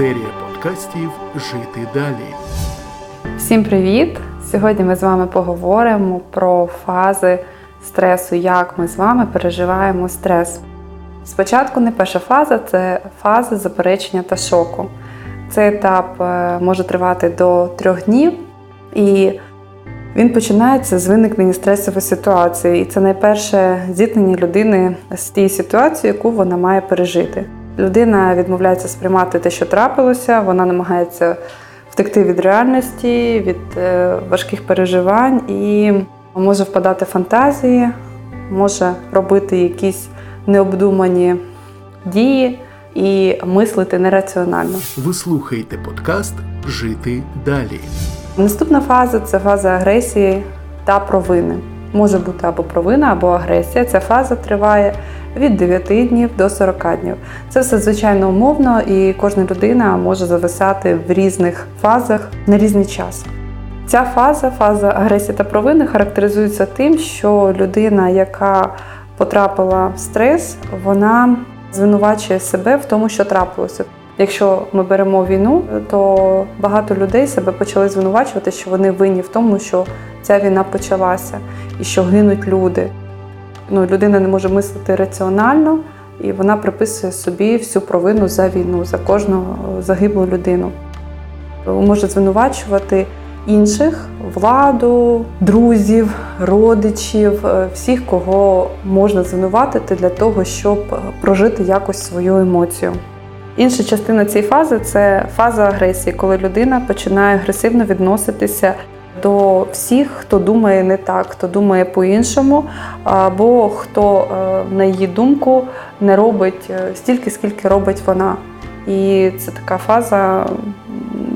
Серія подкастів Жити далі. Всім привіт! Сьогодні ми з вами поговоримо про фази стресу, як ми з вами переживаємо стрес. Спочатку не перша фаза це фаза заперечення та шоку. Цей етап е, може тривати до трьох днів, і він починається з виникнення стресової ситуації. І це найперше зіткнення людини з тією ситуацією, яку вона має пережити. Людина відмовляється сприймати те, що трапилося, вона намагається втекти від реальності, від е, важких переживань і може впадати в фантазії, може робити якісь необдумані дії і мислити нераціонально. Ви слухаєте подкаст Жити далі. Наступна фаза це фаза агресії та провини. Може бути або провина, або агресія. Ця фаза триває від 9 днів до 40 днів. Це все звичайно умовно, і кожна людина може зависати в різних фазах на різний час. Ця фаза, фаза агресії та провини, характеризується тим, що людина, яка потрапила в стрес, вона звинувачує себе в тому, що трапилося. Якщо ми беремо війну, то багато людей себе почали звинувачувати, що вони винні в тому, що ця війна почалася і що гинуть люди. Ну, Людина не може мислити раціонально, і вона приписує собі всю провину за війну, за кожну загиблу людину. Може звинувачувати інших владу, друзів, родичів, е, всіх, кого можна звинуватити для того, щоб прожити якось свою емоцію. Інша частина цієї фази це фаза агресії, коли людина починає агресивно відноситися до всіх, хто думає не так, хто думає по-іншому, або хто, е, на її думку, не робить е, стільки, скільки робить вона. І це така фаза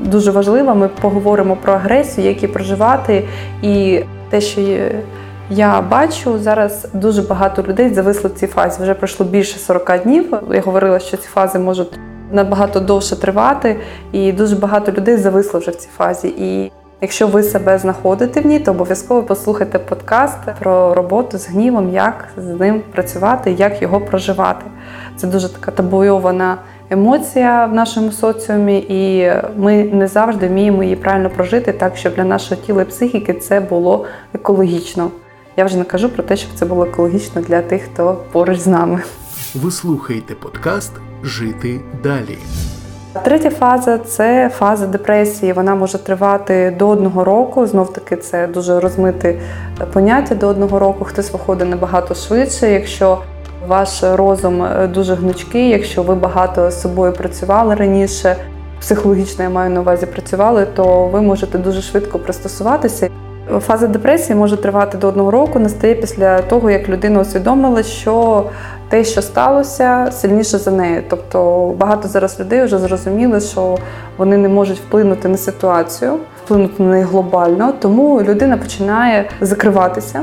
дуже важлива. Ми поговоримо про агресію, як її проживати, і те, що я бачу зараз дуже багато людей зависли в цій фазі. Вже пройшло більше 40 днів. Я говорила, що ці фази можуть набагато довше тривати, і дуже багато людей зависло вже в цій фазі. І якщо ви себе знаходите в ній, то обов'язково послухайте подкаст про роботу з гнівом, як з ним працювати, як його проживати. Це дуже така табуйована емоція в нашому соціумі, і ми не завжди вміємо її правильно прожити так, щоб для нашого тіла і психіки це було екологічно. Я вже не кажу про те, щоб це було екологічно для тих, хто поруч з нами. Ви слухаєте подкаст Жити далі. Третя фаза це фаза депресії. Вона може тривати до одного року. Знов таки це дуже розмите поняття до одного року. Хтось виходить набагато швидше. Якщо ваш розум дуже гнучкий, якщо ви багато з собою працювали раніше, психологічно я маю на увазі працювали, то ви можете дуже швидко пристосуватися. Фаза депресії може тривати до одного року, настає після того, як людина усвідомила, що те, що сталося, сильніше за нею. Тобто багато зараз людей вже зрозуміли, що вони не можуть вплинути на ситуацію, вплинути на неї глобально, тому людина починає закриватися.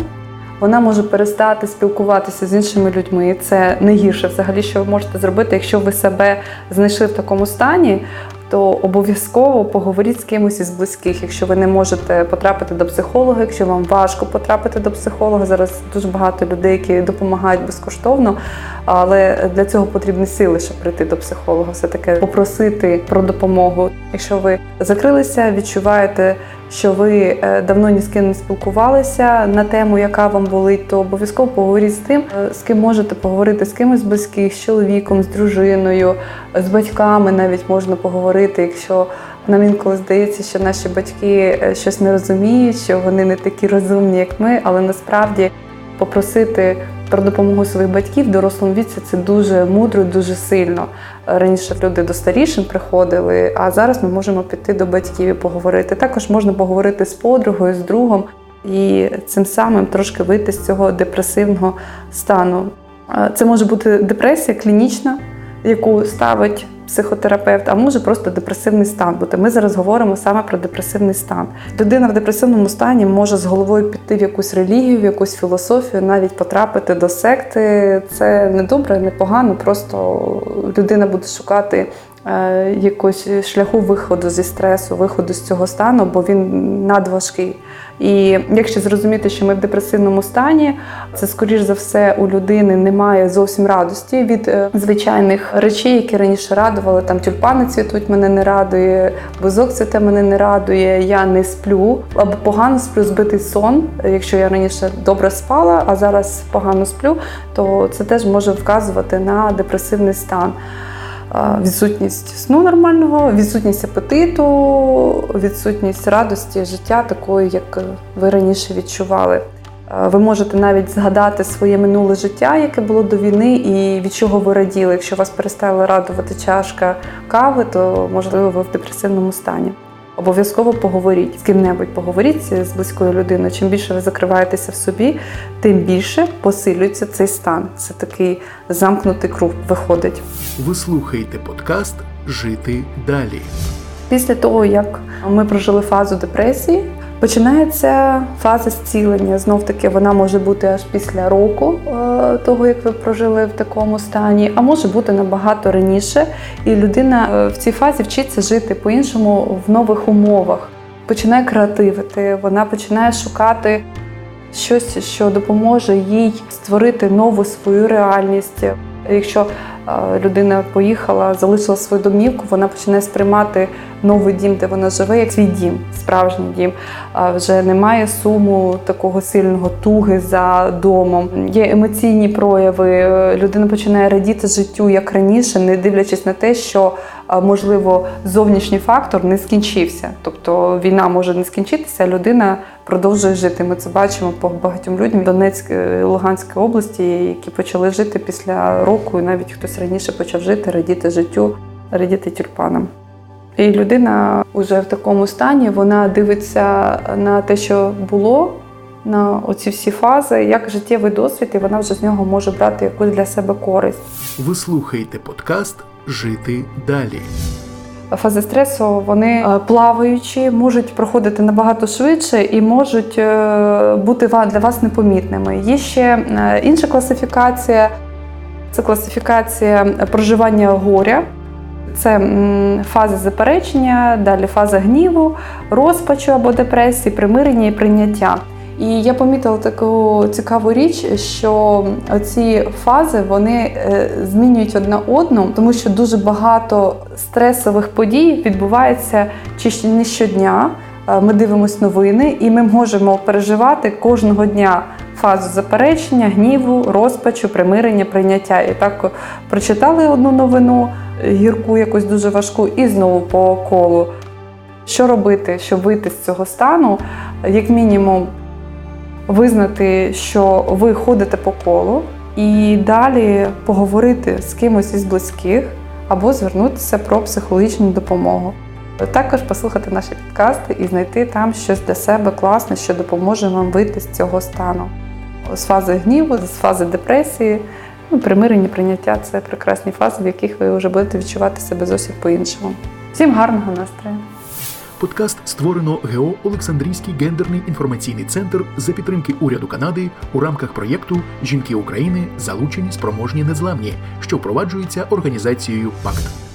Вона може перестати спілкуватися з іншими людьми. Це найгірше взагалі, що ви можете зробити, якщо ви себе знайшли в такому стані то обов'язково поговоріть з кимось із близьких. Якщо ви не можете потрапити до психолога, якщо вам важко потрапити до психолога, зараз дуже багато людей, які допомагають безкоштовно, але для цього потрібні сили, щоб прийти до психолога, все таки попросити про допомогу. Якщо ви закрилися, відчуваєте що ви е, давно ні з ким не спілкувалися на тему, яка вам болить, то обов'язково поговоріть з тим, е, з ким можете поговорити, з кимось близьких, з чоловіком, з дружиною, з батьками навіть можна поговорити, якщо нам інколи здається, що наші батьки е, щось не розуміють, що вони не такі розумні, як ми, але насправді попросити про допомогу своїх батьків в дорослому віці це дуже мудро, дуже сильно. Раніше люди до старішин приходили, а зараз ми можемо піти до батьків і поговорити. Також можна поговорити з подругою, з другом і цим самим трошки вийти з цього депресивного стану. Це може бути депресія клінічна, яку ставить психотерапевт, а може просто депресивний стан. бути. ми зараз говоримо саме про депресивний стан. Людина в депресивному стані може з головою піти в якусь релігію, в якусь філософію, навіть потрапити до секти. Це не добре, не погано. Просто людина буде шукати. Е, якогось шляху виходу зі стресу, виходу з цього стану, бо він надважкий. І якщо зрозуміти, що ми в депресивному стані, це скоріш за все у людини немає зовсім радості від е, звичайних речей, які раніше радували. там тюльпани цвітуть, мене не радує, бузок цвіте мене не радує, я не сплю або погано сплю, збитий сон. Якщо я раніше добре спала, а зараз погано сплю, то це теж може вказувати на депресивний стан. Відсутність сну нормального, відсутність апетиту, відсутність радості життя, такої, як ви раніше відчували. Ви можете навіть згадати своє минуле життя, яке було до війни, і від чого ви раділи. Якщо вас перестала радувати чашка кави, то можливо ви в депресивному стані. Обов'язково поговоріть з ким-небудь, поговоріть з близькою людиною. Чим більше ви закриваєтеся в собі, тим більше посилюється цей стан. Це такий замкнутий круг виходить. Ви слухаєте подкаст Жити далі. Після того, як ми прожили фазу депресії, починається фаза зцілення. Знов таки вона може бути аж після року е, того, як ви прожили в такому стані, а може бути набагато раніше. І людина е, в цій фазі вчиться жити по-іншому в нових умовах. Починає креативити, вона починає шукати щось, що допоможе їй створити нову свою реальність. Якщо е, людина поїхала, залишила свою домівку, вона починає сприймати новий дім, де вона живе, як свій дім, справжній дім. Вже немає суму такого сильного туги за домом. Є емоційні прояви. е, Людина починає радіти життю як раніше, не дивлячись на те, що можливо зовнішній фактор не скінчився. Тобто війна може не скінчитися, а людина продовжує жити. Ми це бачимо по багатьом людям Донецької Луганської області, які почали жити після року, і навіть хтось раніше почав жити, радіти життю, радіти тюльпанам. І людина вже в такому стані вона дивиться на те, що було, на оці всі фази, як життєвий досвід, і вона вже з нього може брати якусь для себе користь. Ви слухаєте подкаст Жити далі. Фази стресу вони е, плаваючі, можуть проходити набагато швидше і можуть е, бути для вас непомітними. Є ще е, інша класифікація це класифікація проживання горя. Це м, фаза заперечення, далі фаза гніву, розпачу або депресії, примирення і прийняття. І я помітила таку цікаву річ, що ці фази вони е, змінюють одна одну, тому що дуже багато стресових подій відбувається чи не щодня. Е, Ми дивимося новини, і ми можемо переживати кожного дня фазу заперечення, гніву, розпачу, примирення, прийняття. І так прочитали одну новину, е, гірку, якусь дуже важку, і знову по колу. Що робити, щоб вийти з цього стану? Як мінімум, визнати, що ви ходите по колу, і далі поговорити з кимось із близьких або звернутися про психологічну допомогу. Також послухати наші підкасти і знайти там щось для себе класне, що допоможе вам вийти з цього стану. З фази гніву, з фази депресії, ну, примирення, прийняття це прекрасні фази, в яких ви вже будете відчувати себе зовсім по-іншому. Всім гарного настрою! Подкаст створено ГО Олександрійський гендерний інформаційний центр за підтримки уряду Канади у рамках проєкту Жінки України залучені спроможні незламні, що впроваджується організацією ПАКТ.